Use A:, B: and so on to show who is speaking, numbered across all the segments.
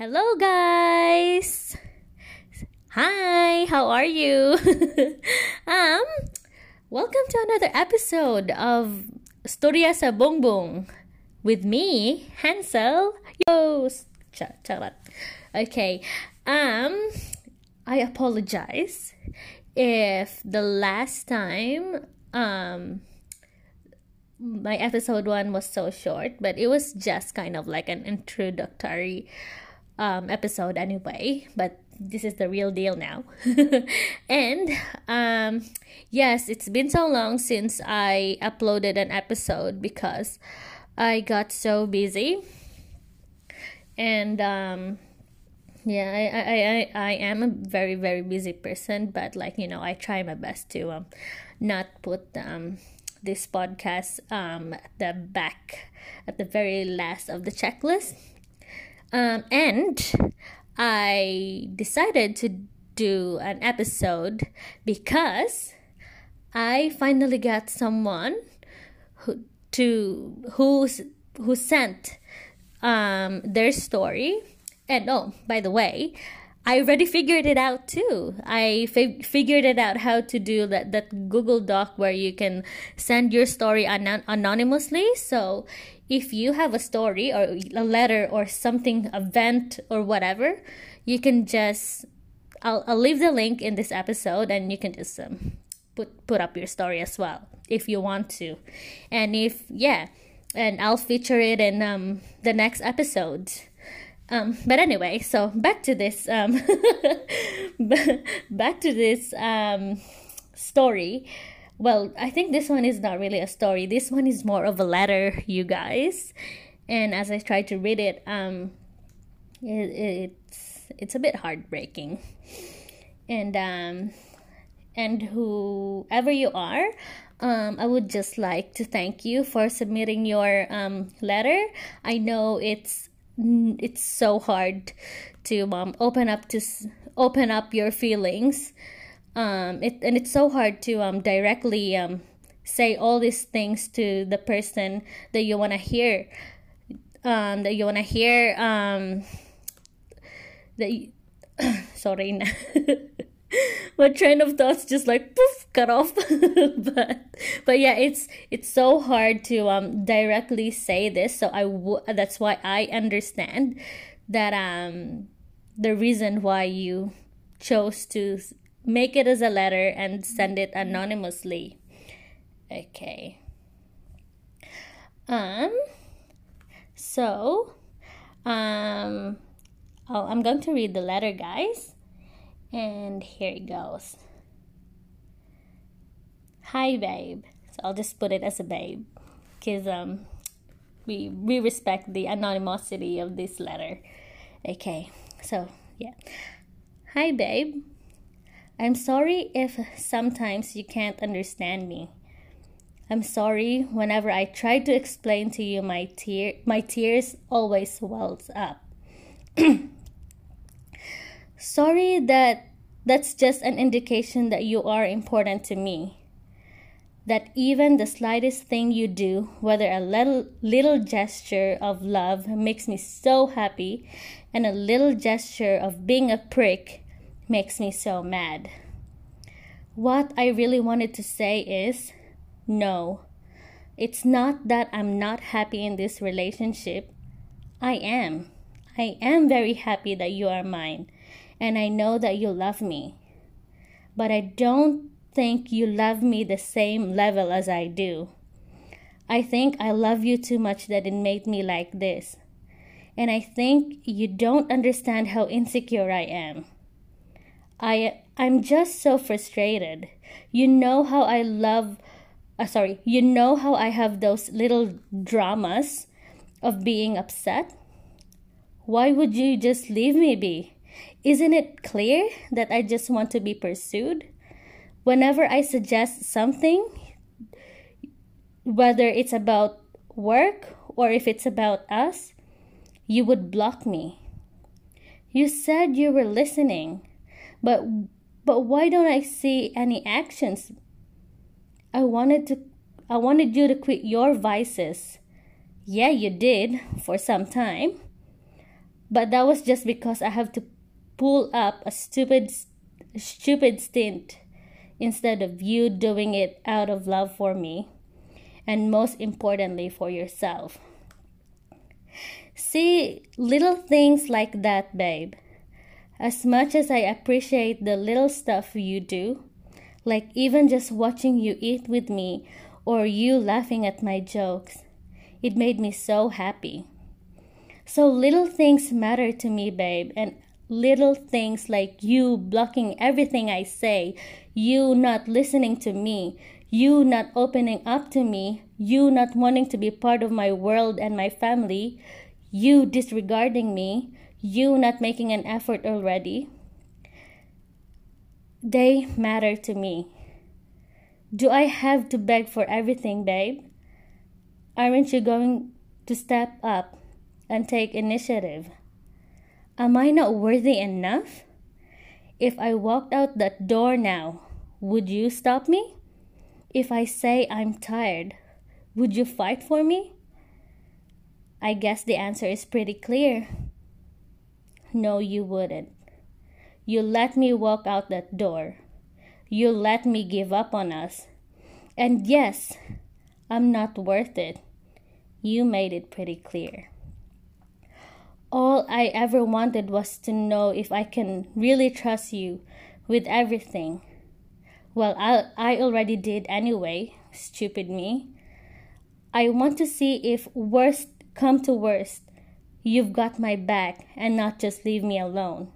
A: Hello, guys. Hi, how are you? um, welcome to another episode of Storia sa Bongbong with me, Hansel. Yo, ch- charot. Okay. Um, I apologize if the last time um my episode one was so short, but it was just kind of like an introductory um, episode anyway. But this is the real deal now. and um, yes, it's been so long since I uploaded an episode because I got so busy. And um, yeah, I, I, I, I am a very, very busy person, but like, you know, I try my best to um, not put um, this podcast um, at the back, at the very last of the checklist. Um, and I decided to do an episode because I finally got someone who to who's who sent um, their story. And oh, by the way, I already figured it out too. I fi- figured it out how to do that that Google Doc where you can send your story anon- anonymously. So if you have a story or a letter or something event or whatever, you can just I'll, I'll leave the link in this episode and you can just um, put put up your story as well if you want to. And if yeah, and I'll feature it in um the next episode. Um, but anyway, so back to this um, back to this um, story. Well, I think this one is not really a story. This one is more of a letter, you guys. And as I try to read it, um, it, it's it's a bit heartbreaking. And um, and whoever you are, um, I would just like to thank you for submitting your um, letter. I know it's it's so hard to um, open up to open up your feelings. Um, it, and it's so hard to um, directly um, say all these things to the person that you want to hear um, that you want to hear um, that you, sorry my train of thoughts just like poof cut off. But but yeah it's it's so hard to um directly say this. So I w- that's why I understand that um the reason why you chose to make it as a letter and send it anonymously. Okay. Um so um oh I'm going to read the letter guys and here it goes. Hi, babe. So I'll just put it as a babe because um, we, we respect the anonymity of this letter. Okay, so yeah. Hi, babe. I'm sorry if sometimes you can't understand me. I'm sorry whenever I try to explain to you my tear my tears always wells up. Sorry that that's just an indication that you are important to me. That even the slightest thing you do, whether a little little gesture of love makes me so happy and a little gesture of being a prick makes me so mad. What I really wanted to say is no. It's not that I'm not happy in this relationship. I am. I am very happy that you are mine and I know that you love me. But I don't think you love me the same level as I do. I think I love you too much that it made me like this. And I think you don't understand how insecure I am. I I'm just so frustrated. You know how I love uh, sorry, you know how I have those little dramas of being upset? Why would you just leave me be? Isn't it clear that I just want to be pursued? Whenever I suggest something, whether it's about work or if it's about us, you would block me. You said you were listening, but but why don't I see any actions? I wanted to I wanted you to quit your vices. Yeah, you did for some time. But that was just because I have to pull up a stupid stupid stint instead of you doing it out of love for me and most importantly for yourself. See little things like that, babe. As much as I appreciate the little stuff you do, like even just watching you eat with me or you laughing at my jokes, it made me so happy. So little things matter to me, babe, and little things like you blocking everything I say, you not listening to me, you not opening up to me, you not wanting to be part of my world and my family, you disregarding me, you not making an effort already, they matter to me. Do I have to beg for everything, babe? Aren't you going to step up and take initiative? Am I not worthy enough? If I walked out that door now, would you stop me? If I say I'm tired, would you fight for me? I guess the answer is pretty clear. No, you wouldn't. You let me walk out that door. You let me give up on us. And yes, I'm not worth it. You made it pretty clear. All I ever wanted was to know if I can really trust you with everything. Well, I, I already did anyway, stupid me. I want to see if worst come to worst, You've got my back and not just leave me alone.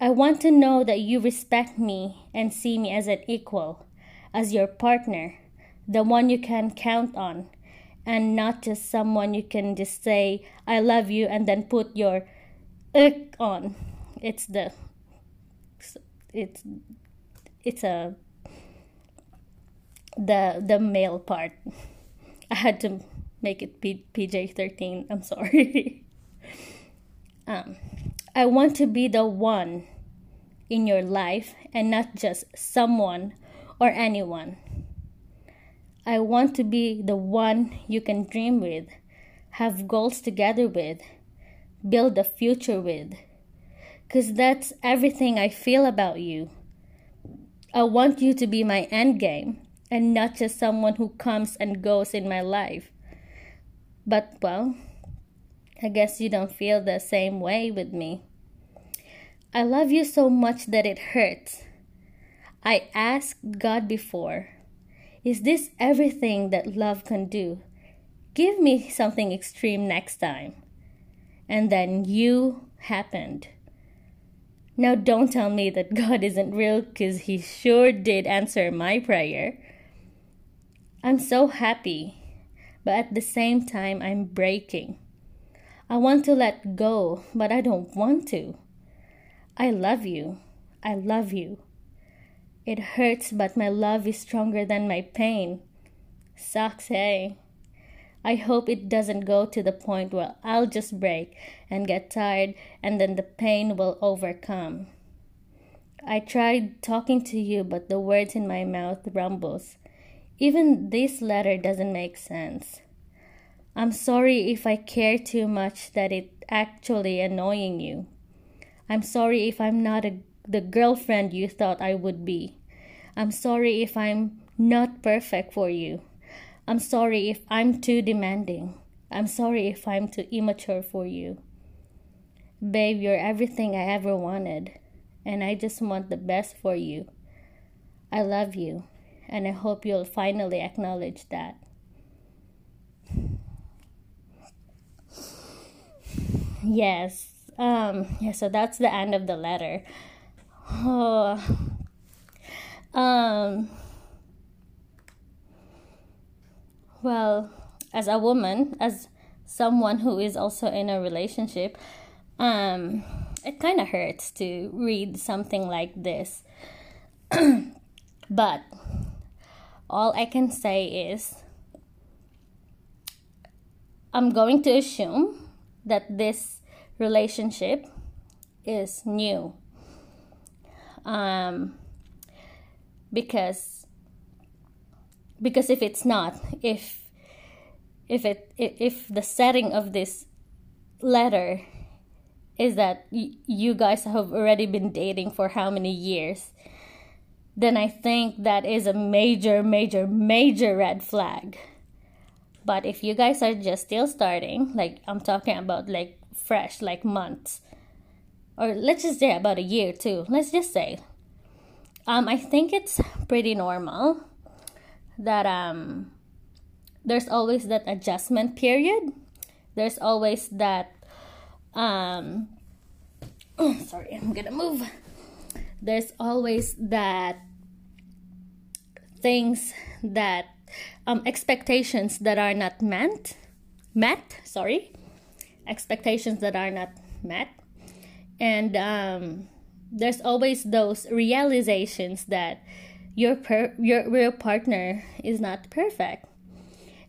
A: I want to know that you respect me and see me as an equal, as your partner, the one you can count on, and not just someone you can just say, I love you, and then put your ick on. It's the, it's, it's a, the, the male part. I had to make it P- PG 13. I'm sorry. um, I want to be the one in your life and not just someone or anyone. I want to be the one you can dream with, have goals together with, build a future with. Because that's everything I feel about you. I want you to be my end game and not just someone who comes and goes in my life. But, well, I guess you don't feel the same way with me. I love you so much that it hurts. I asked God before, Is this everything that love can do? Give me something extreme next time. And then you happened. Now, don't tell me that God isn't real because He sure did answer my prayer. I'm so happy but at the same time, I'm breaking. I want to let go, but I don't want to. I love you. I love you. It hurts, but my love is stronger than my pain. Sucks, hey? I hope it doesn't go to the point where I'll just break and get tired and then the pain will overcome. I tried talking to you, but the words in my mouth rumbles. Even this letter doesn't make sense. I'm sorry if I care too much that it actually annoying you. I'm sorry if I'm not a, the girlfriend you thought I would be. I'm sorry if I'm not perfect for you. I'm sorry if I'm too demanding. I'm sorry if I'm too immature for you. Babe, you're everything I ever wanted, and I just want the best for you. I love you and I hope you'll finally acknowledge that. Yes. Um yeah, so that's the end of the letter. Oh. Um well, as a woman, as someone who is also in a relationship, um it kind of hurts to read something like this. but all I can say is I'm going to assume that this relationship is new. Um, because because if it's not, if if it if the setting of this letter is that y- you guys have already been dating for how many years, then I think that is a major, major, major red flag. But if you guys are just still starting, like I'm talking about like fresh, like months, or let's just say about a year too, let's just say, um, I think it's pretty normal that um, there's always that adjustment period. There's always that um, sorry, I'm gonna move. There's always that things that um, expectations that are not met met sorry expectations that are not met and um, there's always those realizations that your per- your real partner is not perfect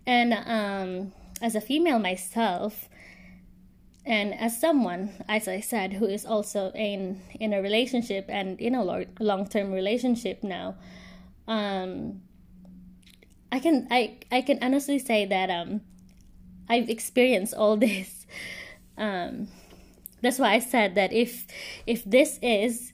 A: and um, as a female myself and as someone as i said who is also in in a relationship and in a long-term relationship now um, I can I I can honestly say that um I've experienced all this. That's why I said that if if this is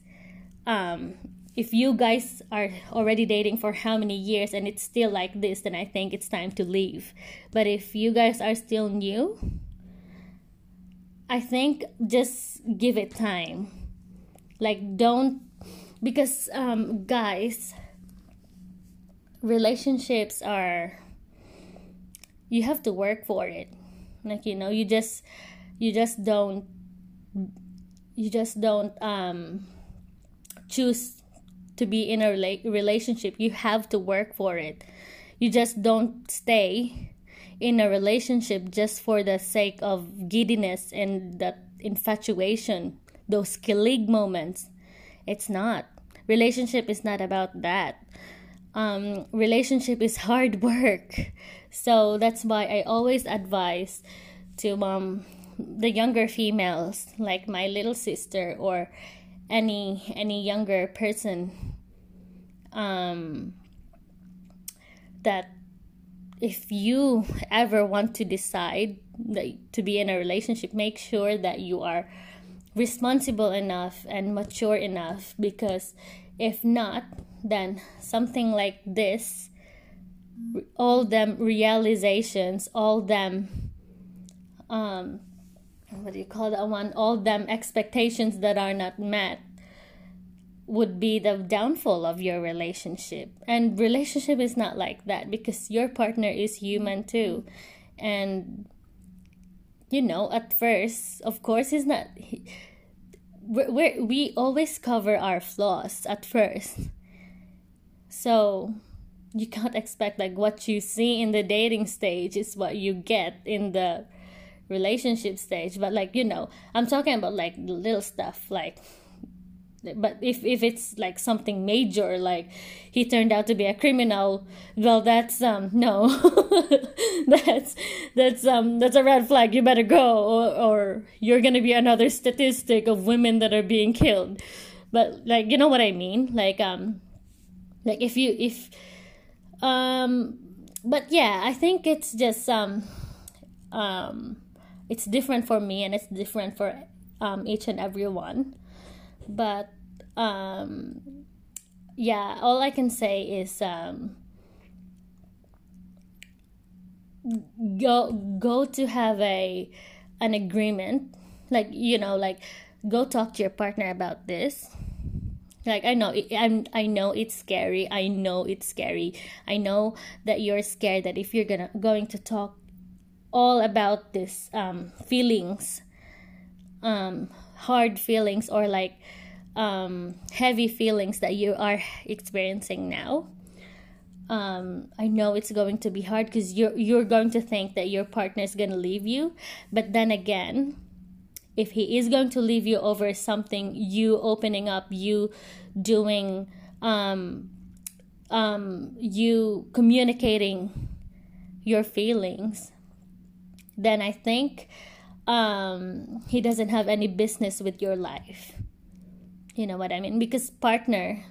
A: um if you guys are already dating for how many years and it's still like this then I think it's time to leave. But if you guys are still new, I think just give it time. Like don't because um guys relationships are you have to work for it like you know you just you just don't you just don't um choose to be in a rela- relationship. You have to work for it. You just don't stay in a relationship just for the sake of giddiness and that infatuation those killing moments. It's not. Relationship is not about that. Um, relationship is hard work. So that's why I always advise to um, the younger females, like my little sister or any any younger person, um, that if you ever want to decide to be in a relationship, make sure that you are responsible enough and mature enough because if not then something like this all them realizations all them um what do you call that one? All them expectations that are not met would be the downfall of your relationship. And relationship is not like that because your partner is human too. And you know at first of course he's not he, we we always cover our flaws at first. So you can't expect like what you see in the dating stage is what you get in the relationship stage but like you know i'm talking about like little stuff like but if if it's like something major like he turned out to be a criminal well that's um no. That's that's um that's a red flag. You better go or, or you're gonna be another statistic of women that are being killed. But like you know what i mean? Like um like if you if um but yeah i think it's just um um it's different for me and it's different for um each and every one. But um yeah all i can say is um go go to have a an agreement. Like you know like go talk to your partner about this. Like i know i'm i know it's scary. I know it's scary. I know that you're scared that if you're gonna going to talk all about this um feelings um hard feelings or like um heavy feelings that you are experiencing now. Um, I know it's going to be hard because you're you're going to think that your partner is going to leave you, but then again, if he is going to leave you over something you opening up you doing um, um, you communicating your feelings then i think um, he doesn't have any business with your life. You know what i mean? Because partner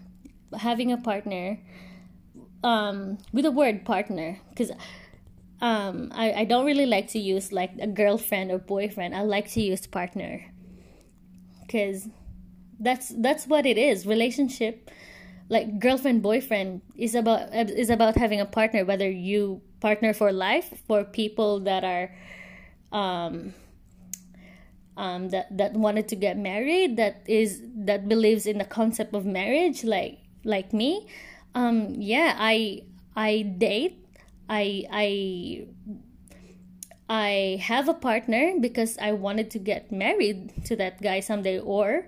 A: having a partner um, with the word partner because um, I, I don't really like to use like a girlfriend or boyfriend. I like to use partner. Because that's that's what it is. Relationship like girlfriend boyfriend is about is about having a partner whether you partner for life for people that are um um that that wanted to get married that is that believes in the concept of marriage like like me. Um yeah i i date. I i I have a partner because I wanted to get married to that guy someday. Or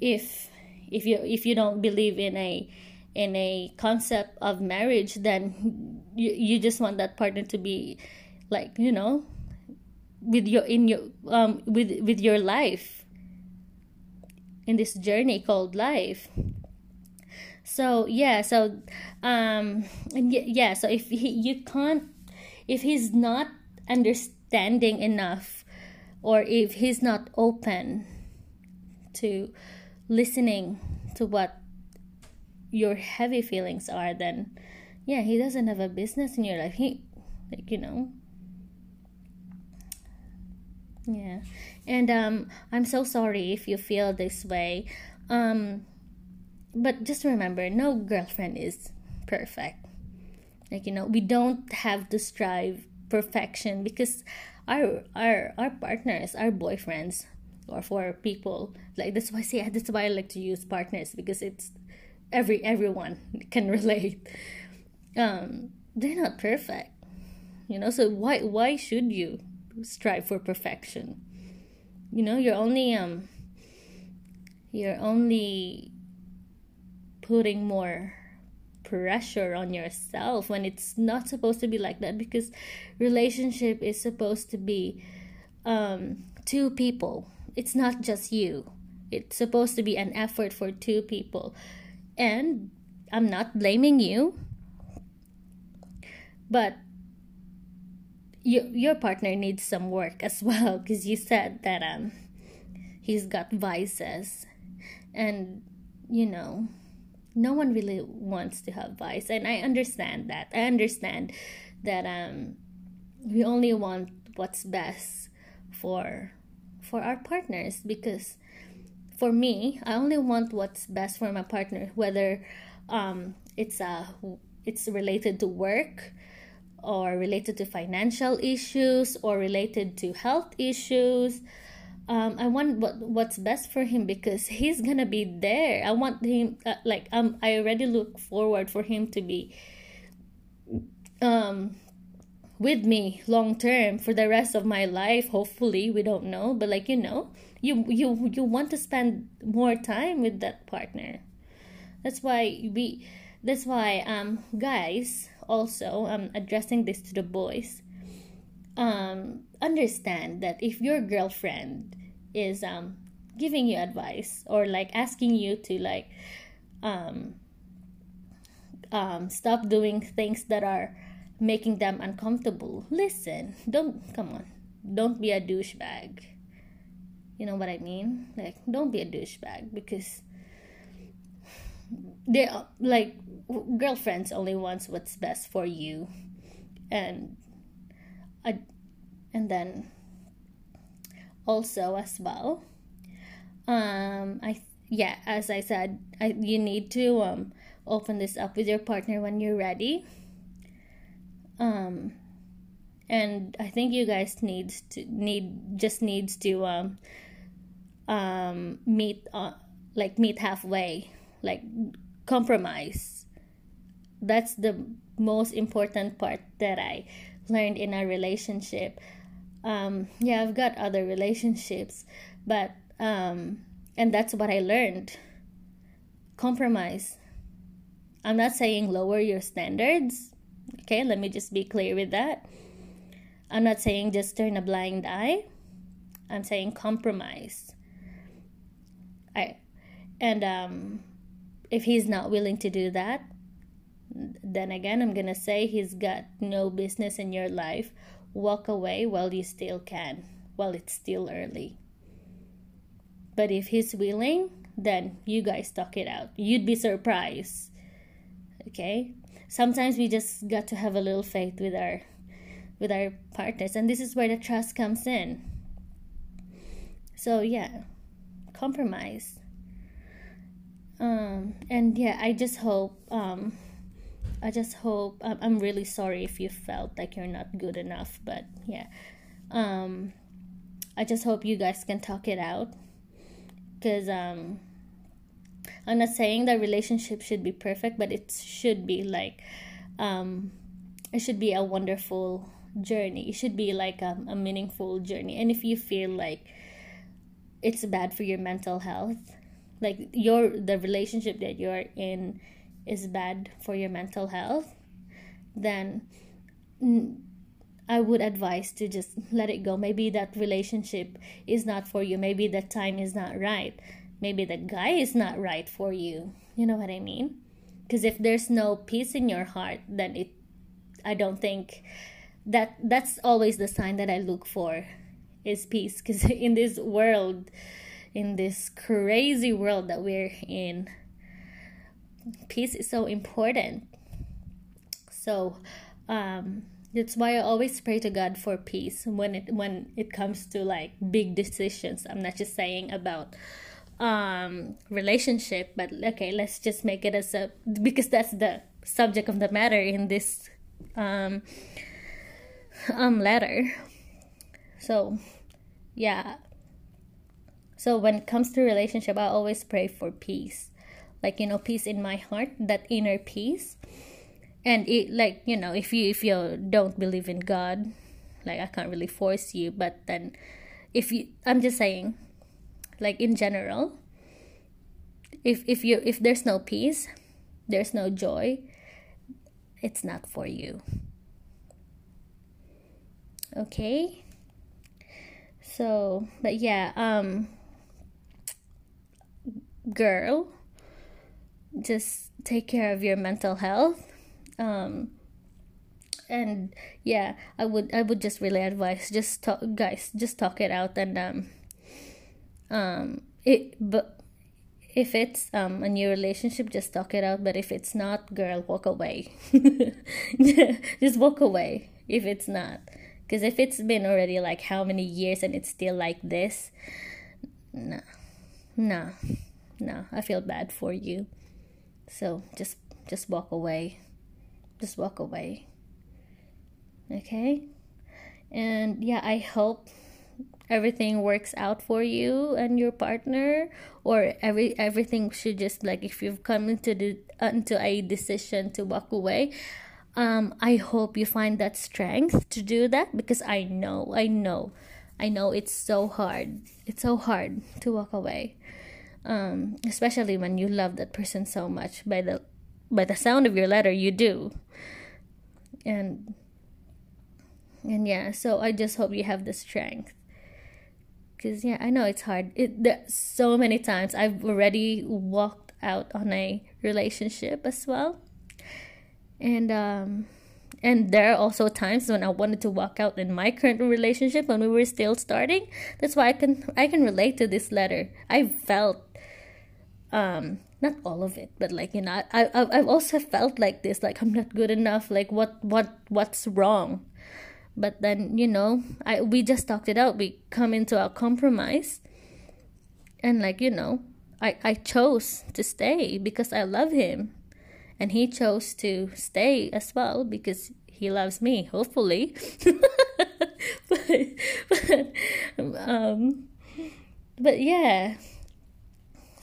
A: if if you if you don't believe in a in a concept of marriage then you, you just want that partner to be like you know with your in your um with with your life in this journey called life so yeah so um yeah so if he, you can't if he's not understanding enough or if he's not open to listening to what your heavy feelings are, then yeah, he doesn't have a business in your life. He, like, you know. Yeah. And um, I'm so sorry if you feel this way. Um, but just remember no girlfriend is perfect. Like, you know, we don't have to strive perfection because our our our partners, our boyfriends, or for people like that's why I say that's why I like to use partners because it's every everyone can relate. Um, they're not perfect, you know. So why why should you strive for perfection? You know, you're only um you're only putting more pressure on yourself when it's not supposed to be like that because relationship is supposed to be um two people it's not just you. It's supposed to be an effort for two people. And I'm not blaming you. But you, your partner needs some work as well because you said that um he's got vices. And you know no one really wants to have vice and i understand that. I understand that um we only want what's best for for our partners because for me i only want what's best for my partner whether um, it's a it's related to work or related to financial issues or related to health issues. Um, I want what what's best for him because he's gonna be there. I want him uh, like um I already look forward for him to be um with me long term for the rest of my life. Hopefully we don't know but like you know you you you want to spend more time with that partner. That's why we that's why um guys also um addressing this to the boys um understand that if your girlfriend is um giving you advice or like asking you to like um um stop doing things that are making them uncomfortable. Listen, don't come on. Don't be a douchebag. You know what I mean? Like don't be a douchebag because they like girlfriends only wants what's best for you. And I, and then also as well um i yeah as i said I, you need to um open this up with your partner when you're ready. Um and i think you guys needs to need just needs to um um meet uh, like meet halfway like compromise that's the most important part that i learned in a relationship um yeah i've got other relationships but um and that's what i learned compromise i'm not saying lower your standards Okay, let me just be clear with that. I'm not saying just turn a blind eye. I'm saying compromise. I and um if he's not willing to do that, then again I'm going to say he's got no business in your life. Walk away while you still can, while it's still early. But if he's willing, then you guys talk it out. You'd be surprised. Okay? sometimes we just got to have a little faith with our with our partners and this is where the trust comes in so yeah compromise um and yeah i just hope um i just hope I'm, really sorry if you felt like you're not good enough but yeah. Um i just hope you guys can talk it out. Because um i'm not saying that relationship should be perfect but it should be like um it should be a wonderful journey. It should be like a, a meaningful journey. And if you feel like it's bad for your mental health like your the relationship that you're in is bad for your mental health then i would advise to just let it go. Maybe that relationship is not for you. Maybe the time is not right. Maybe the guy is not right for you. You know what i mean? Because if there's no peace in your heart then it i don't think that that's always the sign that i look for is peace. Because in this world in this crazy world that we're in peace is so important so um that's why I always pray to God for peace when it when it comes to like big decisions. I'm not just saying about um relationship, but okay, let's just make it as a because that's the subject of the matter in this um um letter. So yeah, so when it comes to relationship, I always pray for peace. Like, you know, peace in my heart, that inner peace. And it like, you know, if you if you don't believe in God, like I can't really force you, but then if you I'm just saying, like in general, if if you if there's no peace, there's no joy, it's not for you. Okay? So, but yeah, um girl just take care of your mental health. Um and yeah i would i would just really advise just talk guys just talk it out and um um it but if it's um a new relationship just talk it out but if it's not girl walk away. Just walk away if it's not. Because if it's been already like how many years and it's still like this no no no i feel bad for you. So just just walk away. Just walk away. Okay? And yeah i hope everything works out for you and your partner or every everything should just like if you've come into the into a decision to walk away um i hope you find that strength to do that because i know i know i know it's so hard. It's so hard to walk away um, especially when you love that person so much by the by the sound of your letter you do. And and yeah so i just hope you have the strength. Because yeah i know it's hard. It there, so many times i've already walked out on a relationship as well. And um and there are also times when i wanted to walk out in my current relationship when we were still starting. That's why i can i can relate to this letter. I felt um not all of it but like you know I, I i've also felt like this like i'm not good enough like what what what's wrong? But then you know i we just talked it out. We come into a compromise. And like you know i i chose to stay because i love him. And he chose to stay as well because he loves me hopefully. But, but um but yeah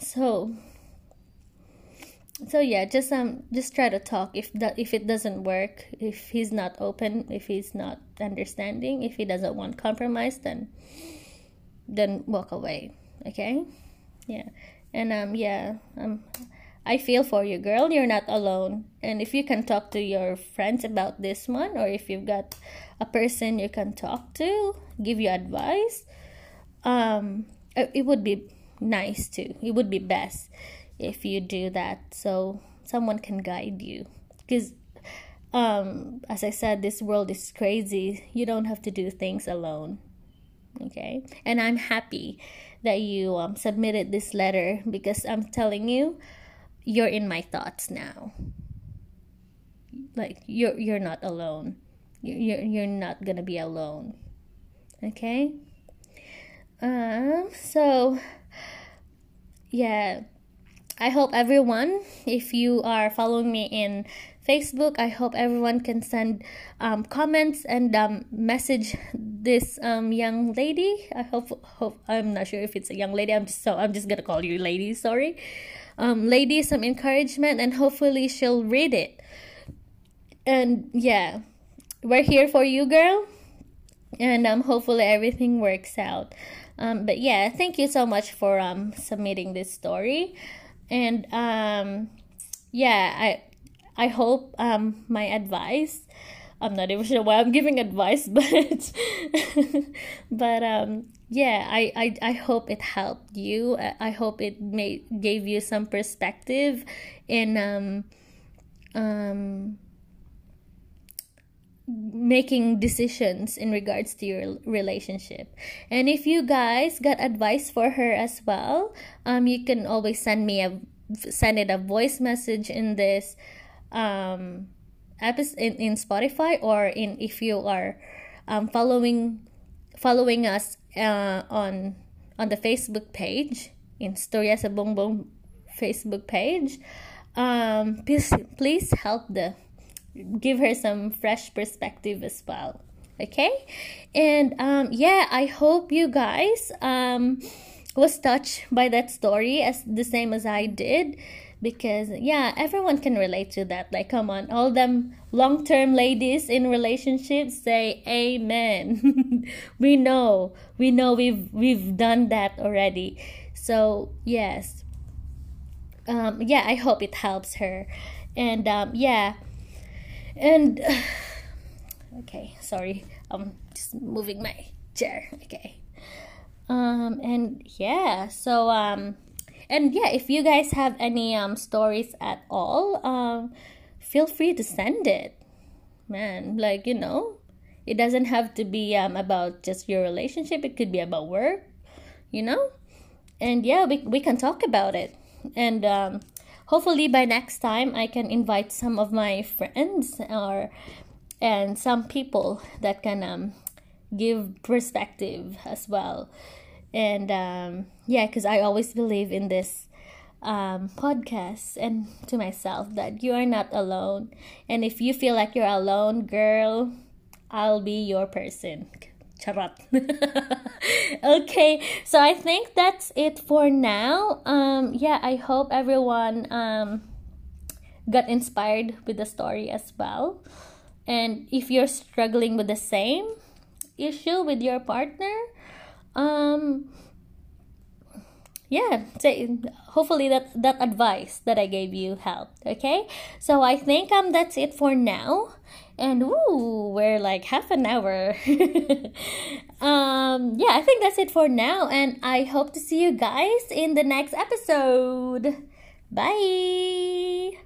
A: so so yeah just um just try to talk. If that if it doesn't work if he's not open if he's not understanding if he doesn't want compromise then then walk away okay? Yeah. And um yeah um i feel for you girl. You're not alone. And if you can talk to your friends about this one or if you've got a person you can talk to give you advice um it would be nice too. It would be best if you do that so someone can guide you. Because, um, as I said, this world is crazy. You don't have to do things alone. Okay? And I'm happy that you um, submitted this letter because I'm telling you, you're in my thoughts now. Like, you're, you're not alone. You're, you're not gonna be alone. Okay? Um, so yeah, I hope everyone, if you are following me in Facebook, I hope everyone can send um, comments and um, message this um, young lady. I hope hope I'm not sure if it's a young lady. I'm just so I'm just gonna call you lady. Sorry, um, lady, some encouragement, and hopefully she'll read it. And yeah, we're here for you, girl. And um, hopefully everything works out. Um, but yeah, thank you so much for um submitting this story, and um, yeah, I I hope um my advice. I'm not even sure why I'm giving advice, but but um yeah, I, I I hope it helped you. I hope it made gave you some perspective in um um making decisions in regards to your relationship. And if you guys got advice for her as well, um, you can always send me a send it a voice message in this um episode in, in Spotify or in if you are um, following following us uh, on on the Facebook page in Storya sa Bongbong Facebook page. Um, please please help the give her some fresh perspective as well okay? And um yeah i hope you guys um was touched by that story as the same as i did because yeah everyone can relate to that. Like come on all them long-term ladies in relationships say amen. We know we know we've we've done that already. So yes. Um yeah i hope it helps her. And um yeah and okay sorry i'm just moving my chair okay. Um and yeah so um and yeah if you guys have any um stories at all um feel free to send it. Man like you know it doesn't have to be um about just your relationship it could be about work you know? And yeah we, we can talk about it. And um hopefully by next time I can invite some of my friends or and some people that can um, give perspective as well. And um, yeah, because I always believe in this um, podcast and to myself that you are not alone. And if you feel like you're alone, girl, I'll be your person. Charot. okay, so I think that's it for now. Um, yeah, I hope everyone um, got inspired with the story as well. And if you're struggling with the same issue with your partner, um, yeah, say, hopefully that that advice that I gave you helped. Okay, so I think um that's it for now and ooh, we're like half an hour. um, yeah, I think that's it for now, and I hope to see you guys in the next episode. Bye.